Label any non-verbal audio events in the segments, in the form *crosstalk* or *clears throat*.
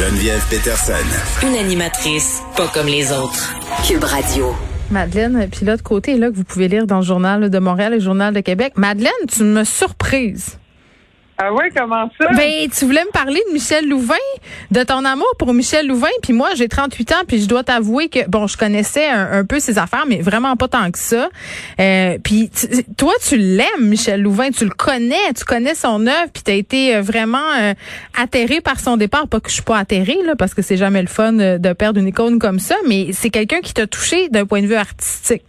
Geneviève Peterson. Une animatrice pas comme les autres. Cube Radio. Madeleine Pilote Côté, là, que vous pouvez lire dans le Journal de Montréal et le Journal de Québec. Madeleine, tu me surprises. Ah ouais, comment ça? Ben, tu voulais me parler de Michel Louvain, de ton amour pour Michel Louvain, puis moi, j'ai 38 ans, puis je dois t'avouer que, bon, je connaissais un, peu ses affaires, mais vraiment pas tant que ça. Euh, puis toi, tu l'aimes, Michel Louvain, tu le connais, tu connais son œuvre, puis t'as été euh, vraiment euh, atterré par son départ. Pas que je suis pas atterré, là, parce que c'est jamais le fun de perdre une icône comme ça, mais c'est quelqu'un qui t'a touché d'un point de vue artistique.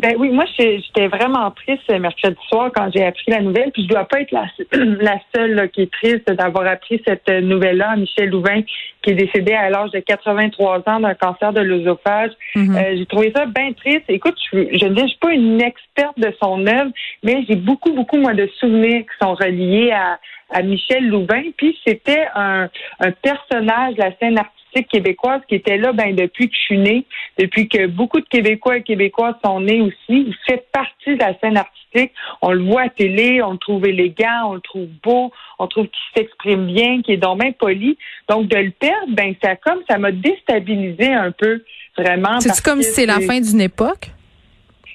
Ben oui, moi j'étais vraiment triste mercredi soir quand j'ai appris la nouvelle, puis je dois pas être la, *clears throat* la seule qui est triste d'avoir appris cette nouvelle-là. Michel Louvain, qui est décédé à l'âge de 83 ans d'un cancer de l'œsophage. Mm-hmm. Euh, j'ai trouvé ça bien triste. Écoute, je, je ne suis pas une experte de son œuvre, mais j'ai beaucoup, beaucoup moi de souvenirs qui sont reliés à, à Michel Louvain. Puis c'était un, un personnage de la scène artistique québécoise qui était là ben, depuis que je suis née, depuis que beaucoup de Québécois et Québécoises sont nés aussi. Il fait partie de la scène artistique. On le voit à télé, on le trouve élégant, on le trouve beau, on trouve qu'il s'exprime bien, qu'il est donc bien poli. Donc de le perdre, ben ça comme ça m'a déstabilisé un peu vraiment. C'est comme si c'est la fin d'une époque?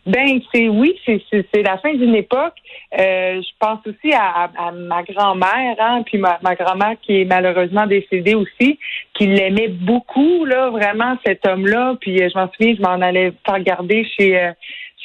Ben c'est oui, c'est la fin d'une époque. Euh, je pense aussi à, ma grand-mère, hein, puis ma, grand-mère qui est malheureusement décédée aussi, qui l'aimait beaucoup là, vraiment cet homme-là. Puis euh, je m'en souviens, je m'en allais faire regarder chez euh,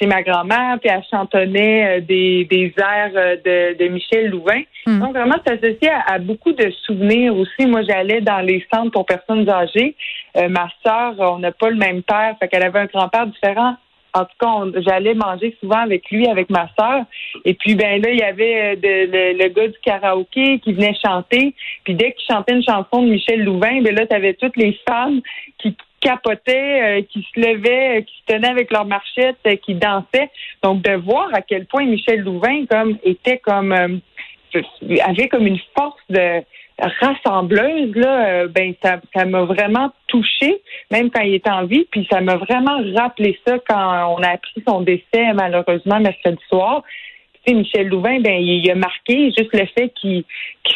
chez ma grand-mère, puis elle chantonnait des, des airs de, de Michel Louvain. Hmm. Donc vraiment, c'est associé à, beaucoup de souvenirs aussi. Moi, j'allais dans les centres pour personnes âgées. ma sœur, on n'a pas le même père, fait qu'elle avait un grand-père différent en tout cas, j'allais manger souvent avec lui, avec ma sœur. Et puis, ben là, il y avait euh, le, gars du karaoké qui venait chanter. Puis dès qu'il chantait une chanson de Michel Louvain, ben là, tu avais toutes les femmes qui capotaient, euh, qui se levaient, euh, qui se tenaient avec leurs marchettes, qui dansaient. Donc, de voir à quel point Michel Louvain comme était comme avait comme une force de rassembleuse, là, euh, ben ça, ça m'a vraiment touchée, même quand il était en vie, puis ça m'a vraiment rappelé ça quand on a appris son décès malheureusement mercredi soir. Michel Louvain, ben, il, a marqué juste le fait qu'il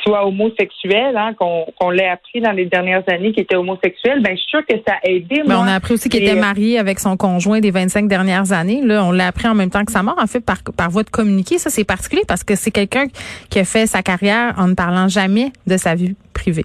soit homosexuel, hein, qu'on l'ait appris dans les dernières années qu'il était homosexuel. Ben, je suis sûre que ça a aidé. on a appris aussi qu'il était marié avec son conjoint des 25 dernières années. Là, on l'a appris en même temps que sa mort, en fait, par, par voie de communiqué. Ça, c'est particulier parce que c'est quelqu'un qui a fait sa carrière en ne parlant jamais de sa vie privée.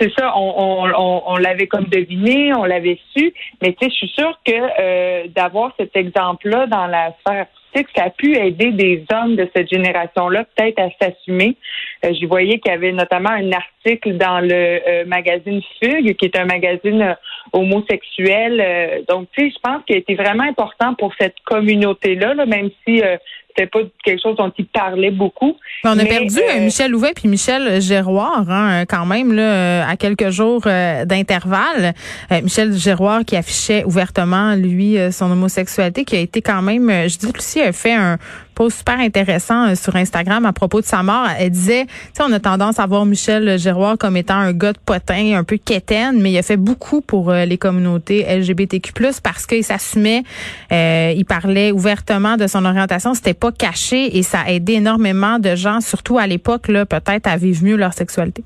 C'est ça, on, l'avait comme deviné, on l'avait su, mais tu sais, je suis sûre que euh, d'avoir cet exemple-là dans la sphère que ça a pu aider des hommes de cette génération-là peut-être à s'assumer. Euh, je voyais qu'il y avait notamment un article dans le euh, magazine Fugue, qui est un magazine euh, homosexuel. donc, tu sais, je pense qu'il a été vraiment important pour cette communauté-là, là, même si c'était pas quelque chose dont il parlait beaucoup. on a perdu euh, Michel Louvet puis Michel Géroir, hein, quand même, là, à quelques jours euh, d'intervalle. Michel Géroir qui affichait ouvertement, lui, son homosexualité, qui a été quand même, je dis aussi, a fait un post super intéressant euh, sur Instagram à propos de sa mort. Elle disait, tu on a tendance à voir Michel Giroir comme étant un gars de potin, un peu quétaine, mais il a fait beaucoup pour euh, les communautés LGBTQ+, parce qu'il s'assumait, euh, il parlait ouvertement de son orientation, c'était pas caché et ça a aidé énormément de gens, surtout à l'époque, là, peut-être à vivre mieux leur sexualité.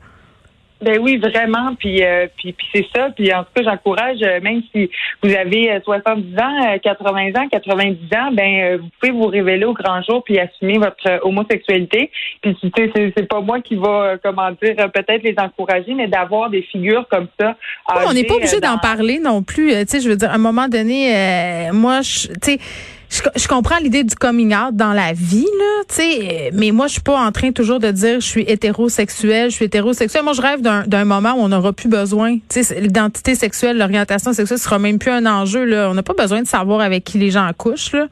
Ben oui, vraiment. Puis, euh, puis, puis c'est ça. Puis en tout cas, j'encourage, euh, même si vous avez 70 euh, ans, 80 ans, 90 ans, ben vous pouvez vous révéler au grand jour puis assumer votre homosexualité. Puis c'est, c'est pas moi qui va, comment dire, peut-être les encourager, mais d'avoir des figures comme ça. on n'est pas obligé d'en parler non plus. tu sais, je veux dire, à un moment donné, moi, tu sais je, comprends l'idée du coming out dans la vie, là, tu sais, mais moi, je suis pas en train toujours de dire je suis hétérosexuel, je suis hétérosexuel. Moi, je rêve d'un moment où on n'aura plus besoin. Tu sais, l'identité sexuelle, l'orientation sexuelle sera même plus un enjeu, là. On n'a pas besoin de savoir avec qui les gens accouchent, là.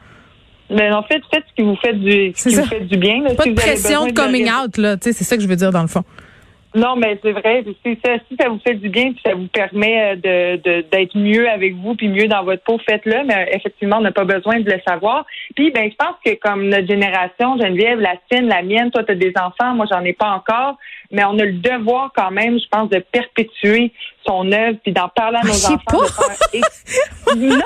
Mais en fait, faites ce qui vous fait du, ce qui vous fait du bien. Là, pas de pression de coming out, là. Tu sais, c'est ça que je veux dire dans le fond. Non, mais c'est vrai. Ça, si ça vous fait du bien, puis ça vous permet euh, de d'être mieux avec vous, puis mieux dans votre peau, faites-le. Mais effectivement, on n'a pas besoin de le savoir. Puis, ben, je pense que comme notre génération, Geneviève, la tienne, la mienne, toi, tu as des enfants, moi, j'en ai pas encore, mais on a le devoir quand même, je pense, de perpétuer son œuvre, puis d'en parler à nos Ah, je sais enfants. faire- *laughs* non!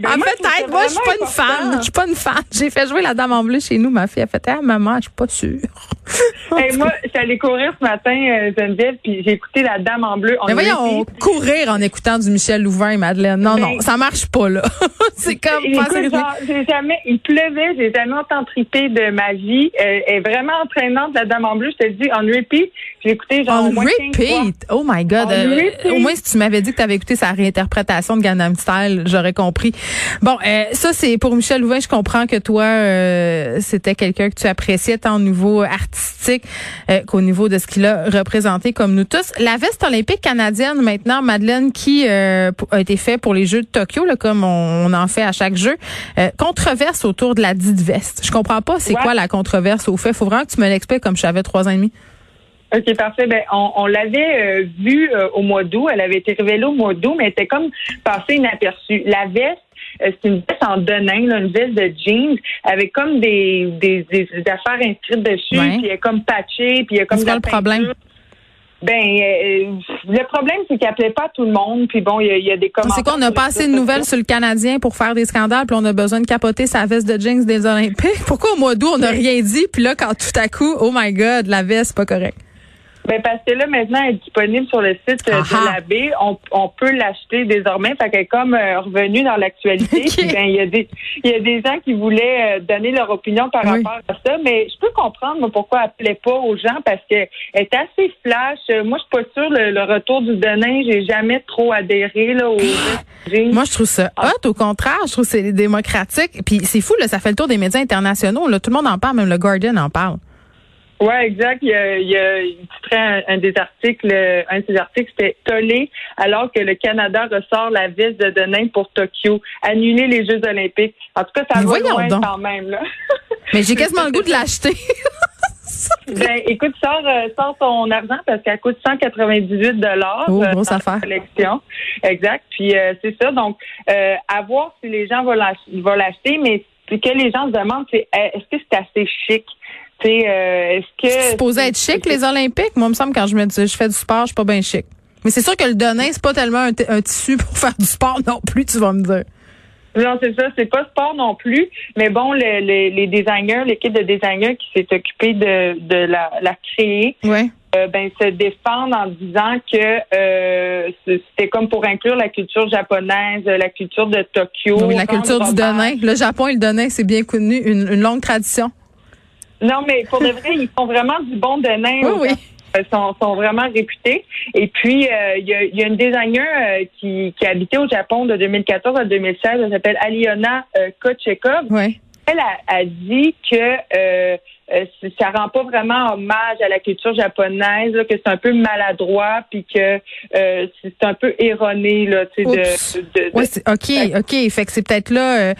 Ben, en ça peut-être, moi, je suis pas une fan. Je suis pas une fan. J'ai fait jouer la dame en bleu chez nous. Ma fille a fait, ah, maman, je suis pas sûre. *laughs* Hey, moi, je suis allée courir ce matin, euh, Geneviève, puis j'ai écouté La Dame en bleu. On Mais voyons, courir en écoutant du Michel Louvain et Madeleine. Non, Ben, non, ça marche pas, là. *laughs* c'est comme, pas Écoute, genre, jamais, il pleuvait, j'ai jamais autant tripé de ma vie. Euh, elle est vraiment entraînante, la Dame en bleu. Je te dis, en repeat, j'ai écouté genre On au moins 15 fois. repeat? Oh my God. On Euh, repeat. Au moins, si tu m'avais dit que tu avais écouté sa réinterprétation de Gangnam Style, j'aurais compris. Bon, euh, ça, c'est pour Michel Louvain. Je comprends que toi, euh, c'était quelqu'un que tu appréciais tant au niveau artistique euh, qu'au niveau de ce qu'il a représenté comme nous tous. La veste olympique canadienne, maintenant, Madeleine, qui euh, a été fait pour les Jeux de Tokyo, là, comme on, on en fait à chaque jeu. Euh, controverse autour de la dite veste. Je comprends pas c'est Ouais. quoi la controverse au fait. Faut vraiment que tu me l'expliques comme j'avais trois ans et demi. OK, parfait. Ben, on, on l'avait euh, vue euh, au mois d'août. Elle avait été révélée au mois d'août, mais elle était comme passée inaperçue. La veste, euh, c'est une veste en denim, là, une veste de jeans, avec comme des, des, des affaires inscrites dessus, Ouais. puis elle est comme patchée, puis il y a comme C'est quoi le problème? Ben, euh, le problème, c'est qu'elle plaît pas à tout le monde. Puis bon, il y a, il y a des commentaires. C'est qu'on n'a pas assez de nouvelles sur le Canadien pour faire des scandales, puis on a besoin de capoter sa veste de jeans des Olympiques? *laughs* Pourquoi au mois d'août, on n'a rien dit, puis là, quand tout à coup, oh my God, la veste, pas correct. Ben parce que là maintenant elle est disponible sur le site euh, Aha. de l'abbé. On, on peut l'acheter désormais. Fait qu'elle est comme euh, revenue dans l'actualité. *laughs* Ok. Puis, ben il y a des il y a des gens qui voulaient euh, donner leur opinion par Oui. rapport à ça. Mais je peux comprendre moi, pourquoi elle plaît pas aux gens parce que elle est assez flash. Moi je suis pas sûre le, le retour du Denain. J'ai jamais trop adhéré là au jeans. Moi, je trouve ça hot, au contraire. Je trouve que c'est démocratique. Puis c'est fou, là, ça fait le tour des médias internationaux. Là, tout le monde en parle, même le Guardian en parle. Ouais, exact. Il, y a, il, y a, il un, un des articles, euh, un de ces articles, c'était tollé alors que le Canada ressort la veste de Denain pour Tokyo, annuler les Jeux Olympiques. En tout cas, ça Mais va loin donc. quand même là. *laughs* Mais j'ai quasiment le goût de l'acheter. *laughs* ben, écoute, sors, euh, sors ton argent parce qu'elle coûte 198 dollars. Oh, grosse affaire. collection. Exact. Puis euh, c'est ça. Donc, euh, à voir si les gens vont l'acheter, mais ce que les gens se demandent, c'est euh, est-ce que c'est assez chic? Tu sais, euh, est-ce que C'est supposé être chic, les Olympiques? Moi, il me semble, quand je me dis, je fais du sport, je suis pas bien chic. Mais c'est sûr que le Denain, c'est pas tellement un, un tissu pour *laughs* faire du sport non plus, tu vas me dire. Non, c'est ça, c'est pas sport non plus. Mais bon, le- le- les designers, l'équipe de designers qui s'est occupée de, de la, la créer, Ouais. euh, ben se défendent en disant que euh, c'était comme pour inclure la culture japonaise, la culture de Tokyo. Oui, la culture du. Denain. Le Japon et le Denain, c'est bien connu, une, une longue tradition. Non, mais pour de vrai, ils font vraiment du bon Denain. Oui, oui. Ils sont, sont vraiment réputés. Et puis, euh, il y, a, il y a une designer euh, qui, qui a habité au Japon de 2014 à 2016. Elle s'appelle Aliona euh, Kochekov. Ouais. Elle a, a dit que euh, ça rend pas vraiment hommage à la culture japonaise, là, que c'est un peu maladroit, puis que euh, c'est un peu erroné là, tu sais, de, de, de- Ouais, c'est OK, OK. Fait que c'est peut-être là euh,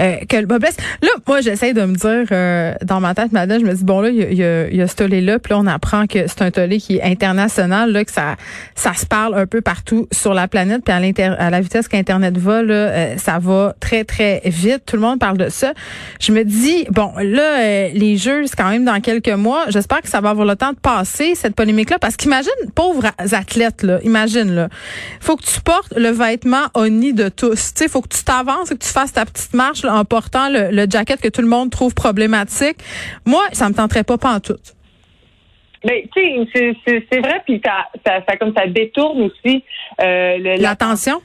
euh, que le bas blesse. Là, moi, j'essaie de me dire euh, dans ma tête, madame, je me dis bon là, il y a, y a, il y a ce tollé-là, puis là, on apprend que c'est un tollé qui est international, là, que ça ça se parle un peu partout sur la planète, puis à, l'inter- à la vitesse qu'Internet va, là, euh, ça va très, très vite. Tout le monde parle de ça. Je me dis, bon, là, euh, les jeux, c'est quand même dans quelques mois. J'espère que ça va avoir le temps de passer, cette polémique-là, parce qu'imagine, pauvres athlètes, là, imagine, là, faut que tu portes le vêtement oni de tous. Tu sais, faut que tu t'avances et que tu fasses ta petite marche là, en portant le, le jacket que tout le monde trouve problématique. Moi, ça me tenterait pas pantoute. Mais tu sais, c'est- vrai, puis ça, ça, ça comme ça détourne aussi euh, L'attention?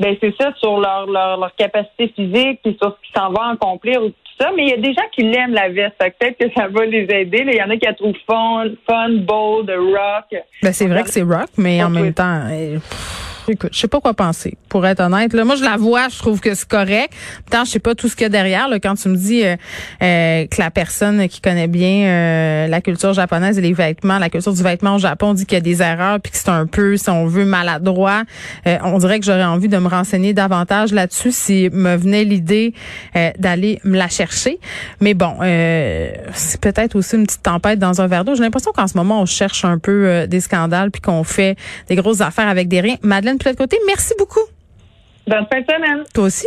Ben c'est ça sur leur, leur leur capacité physique puis sur ce qui s'en va accomplir ça. Mais il y a des gens qui l'aiment la veste. Peut-être que ça va les aider. Il y en a qui la trouvent fun, fun, bold, rock. Ben, c'est vrai que c'est rock, mais en même temps, pff, écoute, je sais pas quoi penser, pour être honnête. Là, moi, je la vois, je trouve que c'est correct. Pourtant, je sais pas tout ce qu'il y a derrière. Là, quand tu me dis euh, euh, que la personne qui connaît bien euh, la culture japonaise et les vêtements, la culture du vêtement au Japon dit qu'il y a des erreurs puis que c'est un peu, si on veut, maladroit, euh, on dirait que j'aurais envie de me renseigner davantage là-dessus si me venait l'idée euh, d'aller me la chercher. Mais bon, c'est peut-être aussi une petite tempête dans un verre d'eau. J'ai l'impression qu'en ce moment, on cherche un peu des scandales puis qu'on fait des grosses affaires avec des riens. Madeleine, de l'autre côté, merci beaucoup. Bonne fin de semaine. Toi aussi.